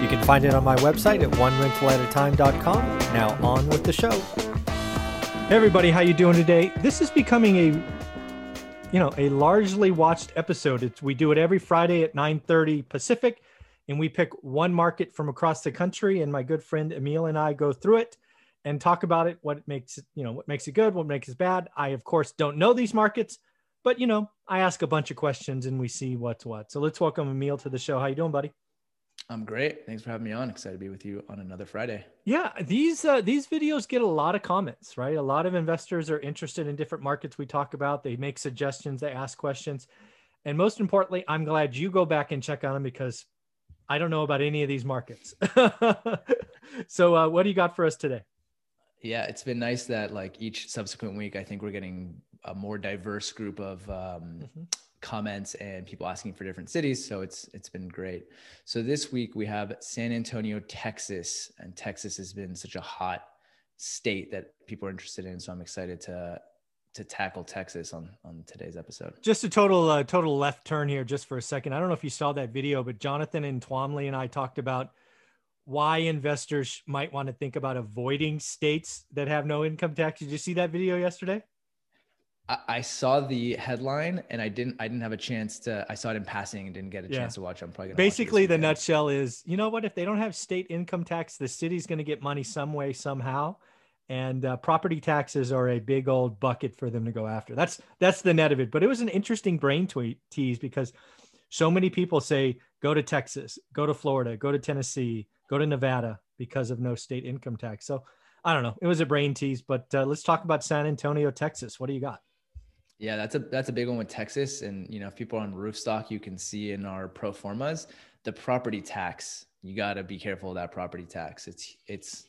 You can find it on my website at onerentalatatime.com. Now on with the show. Hey everybody, how you doing today? This is becoming a you know, a largely watched episode. It's we do it every Friday at 9:30 Pacific and we pick one market from across the country and my good friend Emil and I go through it and talk about it, what makes it, you know, what makes it good, what makes it bad. I of course don't know these markets, but you know, I ask a bunch of questions and we see what's what. So let's welcome Emil to the show. How you doing, buddy? I'm great. Thanks for having me on. Excited to be with you on another Friday. Yeah, these uh, these videos get a lot of comments, right? A lot of investors are interested in different markets we talk about. They make suggestions, they ask questions, and most importantly, I'm glad you go back and check on them because I don't know about any of these markets. so, uh, what do you got for us today? Yeah, it's been nice that like each subsequent week, I think we're getting a more diverse group of um, mm-hmm comments and people asking for different cities. So it's it's been great. So this week we have San Antonio, Texas, and Texas has been such a hot state that people are interested in. So I'm excited to to tackle Texas on on today's episode. Just a total uh, total left turn here, just for a second. I don't know if you saw that video, but Jonathan and Twombly and I talked about why investors might want to think about avoiding states that have no income tax. Did you see that video yesterday? I, saw the headline and I didn't I didn't have a chance to I saw it in passing and didn't get a yeah. chance to watch. I'm probably gonna basically the nutshell is you know what if they don't have state income tax, the city's going to get money some way somehow, and uh, property taxes are a big old bucket for them to go after. That's that's the net of it. But it was an interesting brain tweet tease because so many people say go to Texas, go to Florida, go to Tennessee, go to Nevada because of no state income tax. So I don't know. It was a brain tease, but uh, let's talk about San Antonio, Texas. What do you got? Yeah, that's a that's a big one with Texas. And you know, if people are on Roofstock, you can see in our pro formas the property tax. You got to be careful of that property tax. It's it's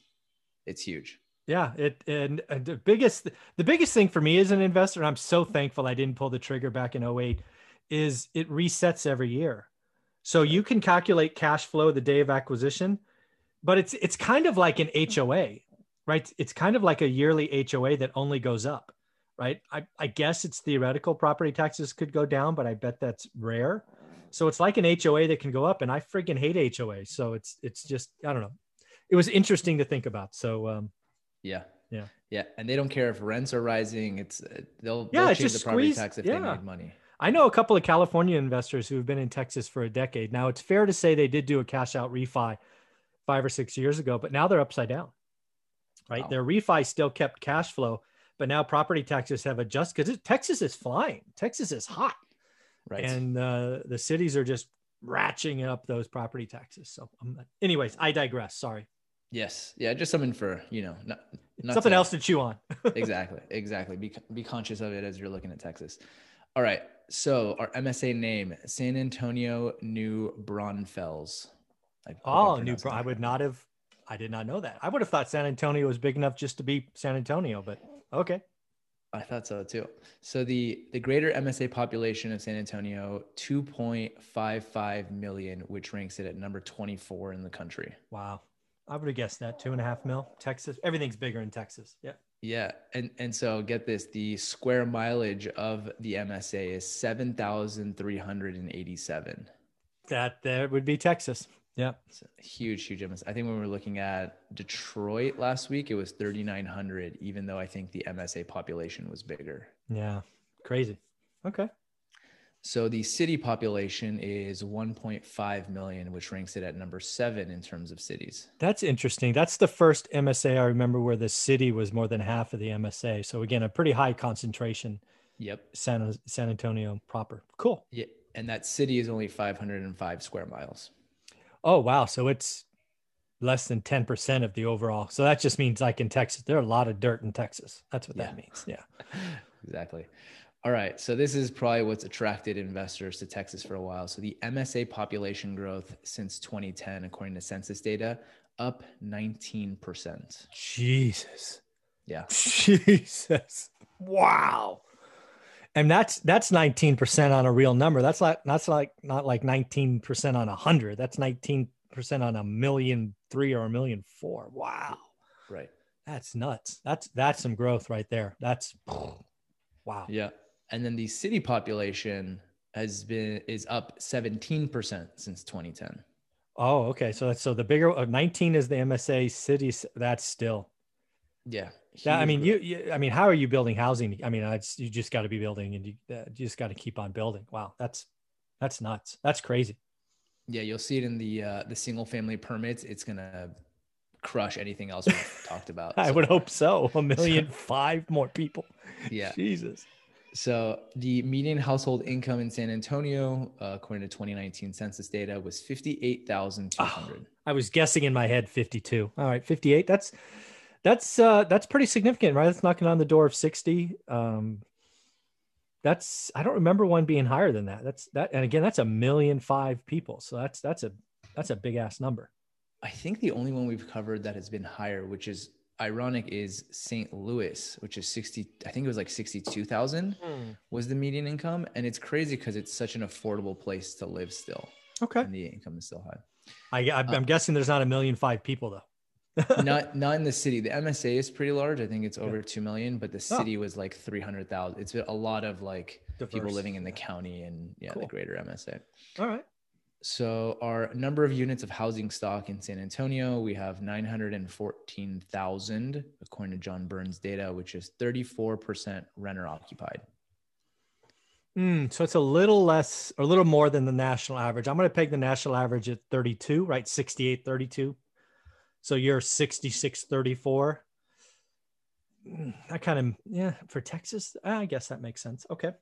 it's huge. Yeah, it and, and the biggest the biggest thing for me as an investor, and I'm so thankful I didn't pull the trigger back in 08, is it resets every year. So you can calculate cash flow the day of acquisition, but it's it's kind of like an HOA, right? It's kind of like a yearly HOA that only goes up right? I, I guess it's theoretical property taxes could go down, but I bet that's rare. So it's like an HOA that can go up, and I freaking hate HOA. So it's it's just I don't know. It was interesting to think about. So um, yeah, yeah, yeah, and they don't care if rents are rising. It's uh, they'll yeah, they'll change the property squeeze, tax if yeah. they need money. I know a couple of California investors who have been in Texas for a decade. Now it's fair to say they did do a cash out refi five or six years ago, but now they're upside down. Right, wow. their refi still kept cash flow but now property taxes have adjusted because Texas is flying. Texas is hot, right? And uh, the cities are just ratcheting up those property taxes. So, um, anyways, I digress. Sorry. Yes, yeah, just something for you know, not, not something to, else to chew on. exactly, exactly. Be be conscious of it as you're looking at Texas. All right, so our MSA name: San Antonio New Braunfels. oh, New. Bra- I would not have. I did not know that. I would have thought San Antonio was big enough just to be San Antonio, but Okay. I thought so too. So the the greater MSA population of San Antonio, 2.55 million, which ranks it at number 24 in the country. Wow. I would have guessed that two and a half mil. Texas, everything's bigger in Texas. Yeah. Yeah. And and so get this, the square mileage of the MSA is 7,387. That there would be Texas. Yeah. It's huge, huge difference. I think when we were looking at Detroit last week, it was 3,900, even though I think the MSA population was bigger. Yeah. Crazy. Okay. So the city population is 1.5 million, which ranks it at number seven in terms of cities. That's interesting. That's the first MSA I remember where the city was more than half of the MSA. So again, a pretty high concentration. Yep. San, San Antonio proper. Cool. Yeah. And that city is only 505 square miles. Oh wow! So it's less than ten percent of the overall. So that just means like in Texas, there are a lot of dirt in Texas. That's what yeah. that means. Yeah, exactly. All right. So this is probably what's attracted investors to Texas for a while. So the MSA population growth since 2010, according to census data, up 19%. Jesus. Yeah. Jesus. Wow. And that's that's 19% on a real number. That's like that's like not like 19% on a hundred. That's 19% on a million three or a million four. Wow. Right. That's nuts. That's that's some growth right there. That's wow. Yeah. And then the city population has been is up 17% since 2010. Oh, okay. So that's so the bigger uh, 19 is the MSA cities. That's still Yeah. That, I mean, you, you, I mean, how are you building housing? I mean, it's, you just got to be building and you, uh, you just got to keep on building. Wow. That's, that's nuts. That's crazy. Yeah, you'll see it in the uh, the single family permits. It's gonna crush anything else we've talked about. I So, would hope so. A million five more people. Yeah. Jesus. So the median household income in San Antonio, uh, according to 2019 census data, was fifty eight thousand two hundred. I was guessing in my head 52. All right. 58. That's, that's, uh, that's pretty significant, right? That's knocking on the door of 60. Um, that's, I don't remember one being higher than that. That's that. And again, that's a million five people. So that's, that's a, that's a big ass number. I think the only one we've covered that has been higher, which is ironic, is St. Louis, which is 60. I think it was like 62,000 was the median income. And it's crazy because it's such an affordable place to live still. Okay. And the income is still high. I, I'm, I'm guessing there's not a million five people though. Not not in the city. The MSA is pretty large. I think it's over two million, but the Oh. city was like three hundred thousand. It's a lot of like people living in the county and yeah, Cool. the greater MSA. All right. So our number of units of housing stock in San Antonio, we have nine hundred and fourteen thousand, according to John Burns data, which is thirty four percent renter occupied. Mm, so it's a little less or a little more than the national average. I'm going to peg the national average at 32, right? 68, 32. So you're 66, 34. Mm, That kind of, yeah, for Texas, I guess that makes sense. Okay.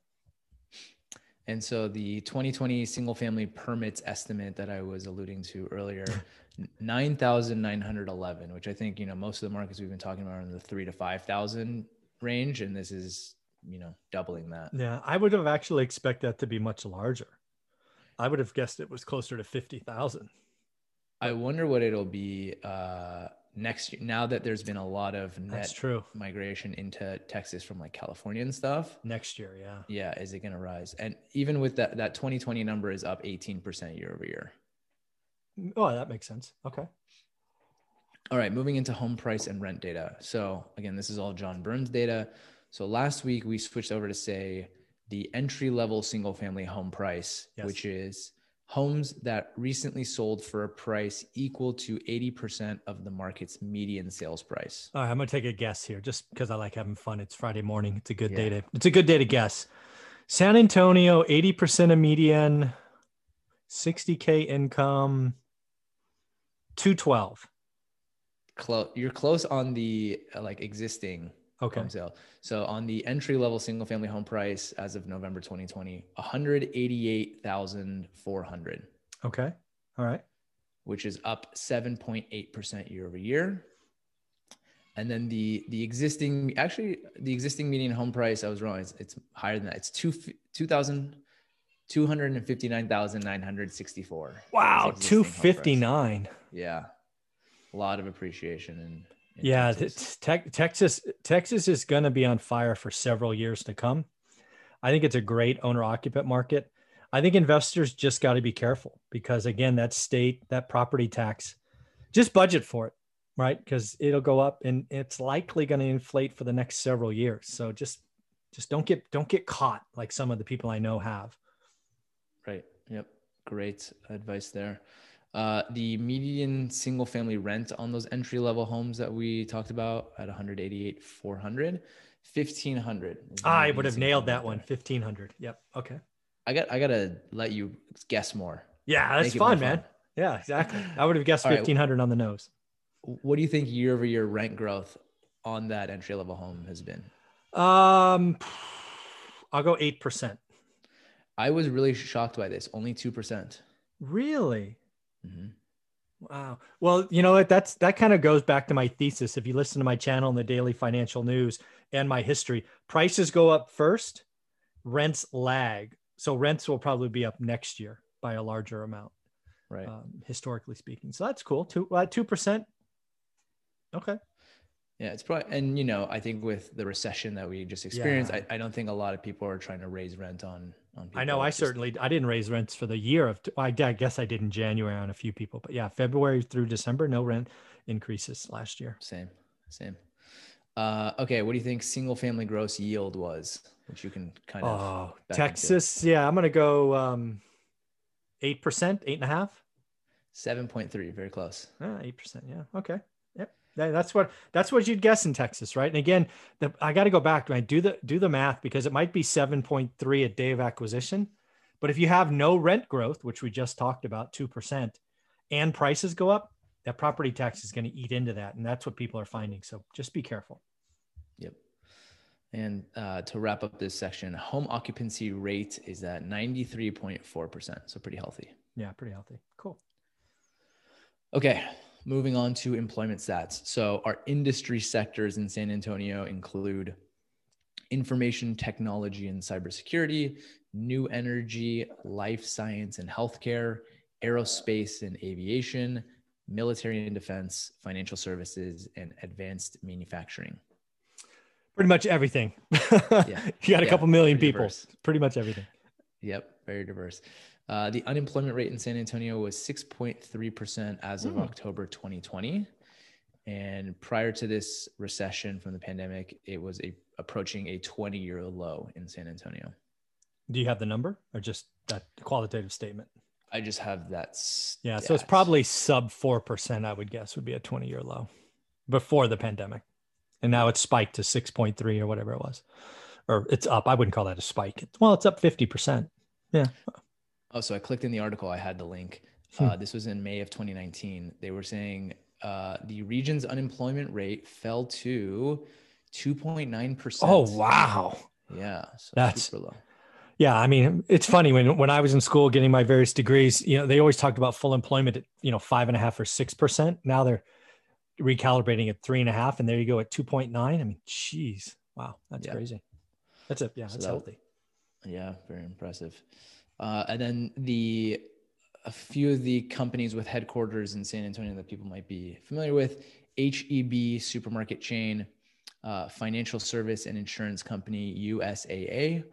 And so the 2020 single family permits estimate that I was alluding to earlier, 9,911, which I think, you know, most of the markets we've been talking about are in the three to 5,000 range. And this is, you know, doubling that. Yeah. I would have actually expected that to be much larger. I would have guessed it was closer to 50,000. I wonder what it'll be uh, next year. Now that there's been a lot of That's net true. migration into Texas from like California and stuff. Next year. Yeah. Yeah. Is it going to rise? And even with that, that 2020 number is up 18% year over year. Oh, that makes sense. Okay. All right, moving into home price and rent data. So again, this is all John Burns data. So last week we switched over to say the entry level single family home price, Yes. which is homes that recently sold for a price equal to 80% of the market's median sales price. All right, I'm gonna take a guess here, just because I like having fun. It's Friday morning. It's a good Yeah. day to. It's a good day to guess. San Antonio, 80% of median, 60k income, 212. Close, you're close on the uh, like existing Okay. home sale. So on the entry level single family home price as of November 2020, 188,400. Okay. All right. which is up 7.8% year over year. And then the the existing actually the existing median home price I was wrong it's, it's higher than that it's two two thousand two hundred and fifty nine thousand nine hundred sixty four. Wow, 259. Yeah, a lot of appreciation in Yeah, Texas. te- Texas Texas is going to be on fire for several years to come. I think it's a great owner occupant market. I think investors just got to be careful because again, that state that property tax, just budget for it, right? Because it'll go up and it's likely going to inflate for the next several years. So just just don't get don't get caught like some of the people I know have. Right. Yep. Great advice there. Uh, the median single family rent on those entry level homes that we talked about at 188 400 1500 I would have nailed that one. Fifteen hundred. Yep. Okay. I got I gotta let you guess more. Yeah, that's Make it more fun, man. Yeah, exactly. I would have guessed All right. fifteen hundred on the nose. What do you think year over year rent growth on that entry level home has been? Um, I'll go eight percent. I was really shocked by this. Only two percent. Really? Mm-hmm. Wow. Well, you know what? That's that kind of goes back to my thesis. If you listen to my channel in the daily financial news and my history, prices go up first, rents lag. So rents will probably be up next year by a larger amount, Right. um, historically speaking. So that's cool. Two uh, two percent. Okay. Yeah, it's probably, and you know, I think with the recession that we just experienced, Yeah. I, I don't think a lot of people are trying to raise rent on. I know. I just- certainly I didn't raise rents for the year of. I, I guess I did in January on a few people, but yeah, February through December, no rent increases last year. same, same. Uh, okay, what do you think single family gross yield was, which you can kind of Oh, back into. Texas. Yeah, I'm gonna go um, eight percent, eight and a half. seven point three, very close. Ah, Eight percent. Yeah. Okay. That's what that's what you'd guess in Texas, right? And again, the, I got to go back. I do the do the math because it might be seven point three a day of acquisition, but if you have no rent growth, which we just talked about, two percent, and prices go up, that property tax is going to eat into that, and that's what people are finding. So just be careful. Yep. And uh, to wrap up this section, home occupancy rate is at ninety three point four percent, so pretty healthy. Yeah, pretty healthy. Cool. Okay, moving on to employment stats. So, our industry sectors in San Antonio include information technology and cybersecurity, new energy, life science and healthcare, aerospace and aviation, military and defense, financial services, and advanced manufacturing. Pretty much everything. Yeah. you got a Yeah, couple million pretty people. diverse. Pretty much everything. Yep, very diverse. Uh, the unemployment rate in San Antonio was 6.3% as of Hmm. October 2020. And prior to this recession from the pandemic, it was a, approaching a 20 year low in San Antonio. Do you have the number or just that qualitative statement? I just have that. Stat. Yeah, so it's probably sub 4%, I would guess, would be a 20 year low before the pandemic. And now it's spiked to 6.3 or whatever it was. Or it's up. I wouldn't call that a spike. Well, it's up 50%. Oh, so I clicked in the article. I had the link. Hmm. Uh, this was in May of 2019. They were saying uh, the region's unemployment rate fell to 2.9%. Oh, wow. Yeah. So That's- super low. Yeah, I mean, it's funny when when I was in school getting my various degrees, you know, they always talked about full employment at you know five and a half or six percent. Now they're recalibrating at three and a half, and there you go at two point nine. I mean, geez, wow, that's Yeah. crazy. That's a yeah, So that's that- healthy. Yeah, very impressive. Uh, and then the a few of the companies with headquarters in San Antonio that people might be familiar with: HEB supermarket chain, uh, financial service and insurance company USAA,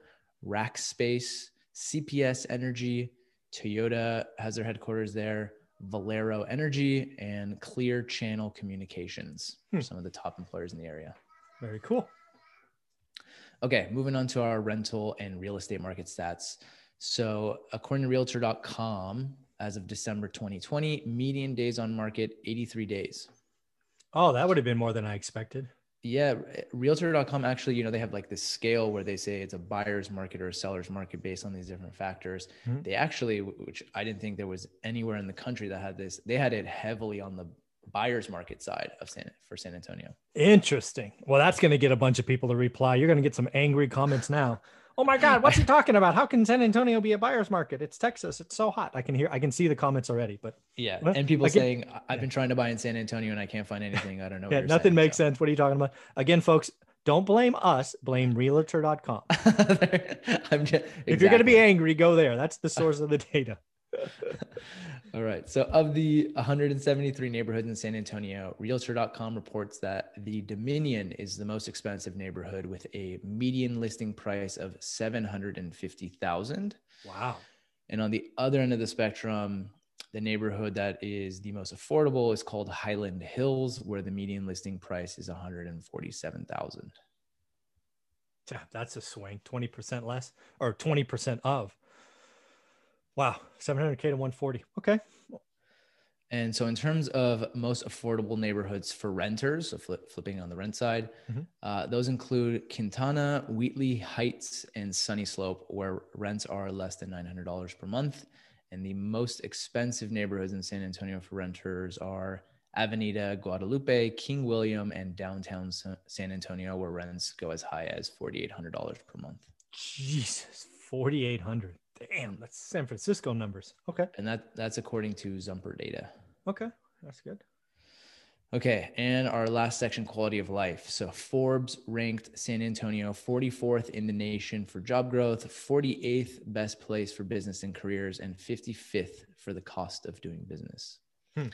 Rackspace, CPS Energy, Toyota has their headquarters there. Valero Energy and Clear Channel Communications Hmm. some of the top employers in the area. Very cool. Okay, moving on to our rental and real estate market stats. So, according to realtor.com, as of December 2020, median days on market 83 days. Oh, that would have been more than I expected. Yeah, realtor.com actually, you know, they have like this scale where they say it's a buyer's market or a seller's market based on these different factors. Mhm. They actually, which I didn't think there was anywhere in the country that had this, they had it heavily on the buyer's market side of San for San Antonio. Interesting. Well, that's going to get a bunch of people to reply. You're going to get some angry comments now. Oh my God, what's he talking about? How can San Antonio be a buyer's market? It's Texas. It's so hot. I can hear, I can see the comments already. But Yeah, Well, and people again- saying "I- I've been trying to buy in San Antonio and I can't find anything. I don't know. what yeah, nothing saying," makes so. sense. What are you talking about? Again, folks, don't blame us. Blame realtor.com. I'm just, If you're going to be angry, go there. That's the source of the data. all right. So, of the 173 neighborhoods in San Antonio, Realtor.com reports that the Dominion is the most expensive neighborhood with a median listing price of 750,000. Wow. And on the other end of the spectrum, the neighborhood that is the most affordable is called Highland Hills, where the median listing price is 147,000. Yeah, that's a swing. 20% less or 20% of. Wow. 700K to 140. Okay. And so, in terms of most affordable neighborhoods for renters, so flip, flipping on the rent side, Mhm. uh, those include Quintana, Wheatley Heights, and Sunny Slope, where rents are less than $900 per month. And the most expensive neighborhoods in San Antonio for renters are Avenida, Guadalupe, King William, and downtown San Antonio, where rents go as high as $4,800 per month. Jesus. 4,800. Damn. That's San Francisco numbers. Okay. And that that's according to Zumper data. Okay. That's good. Okay, and our last section, quality of life. So Forbes ranked San Antonio 44th in the nation for job growth, 48th best place for business and careers, and 55th for the cost of doing business. Hmm.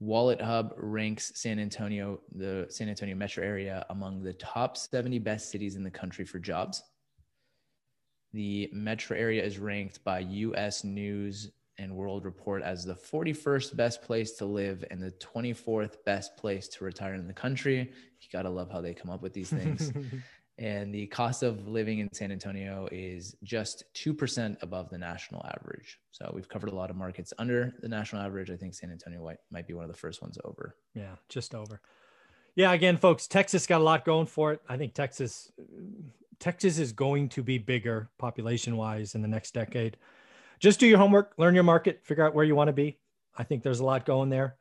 WalletHub ranks San Antonio, the San Antonio metro area, among the top 70 best cities in the country for jobs. The metro area is ranked by US News and World Report as the 41st best place to live and the 24th best place to retire in the country. You got to love how they come up with these things. and the cost of living in San Antonio is just 2% above the national average. So we've covered a lot of markets under the national average. I think San Antonio might be one of the first ones over. Yeah, just over. Yeah, again, folks, Texas got a lot going for it. I think Texas Texas is going to be bigger population wise in the next decade just do your homework, learn your market, figure out where you want to be. I think there's a lot going there.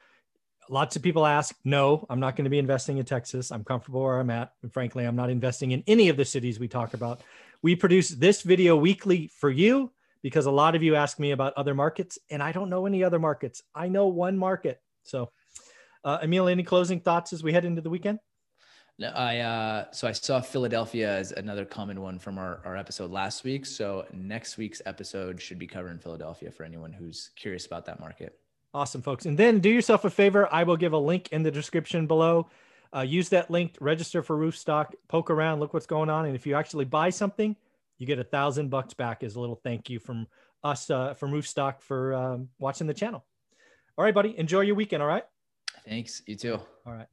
Lots of people ask, no, I'm not going to be investing in Texas. I'm comfortable where I'm at. And frankly, I'm not investing in any of the cities we talk about. We produce this video weekly for you because a lot of you ask me about other markets, and I don't know any other markets. I know one market. So, uh, Emil, any closing thoughts as we head into the weekend? I uh, so I saw Philadelphia as another common one from our, our episode last week. So next week's episode should be covering Philadelphia for anyone who's curious about that market. Awesome, folks. And then do yourself a favor. I will give a link in the description below. Uh, use that link, register for Roofstock, poke around, look what's going on. And if you actually buy something, you get a thousand bucks back as a little thank you from us uh, from Roofstock for um, watching the channel. All right, buddy. Enjoy your weekend. All right. Thanks. You too. All right.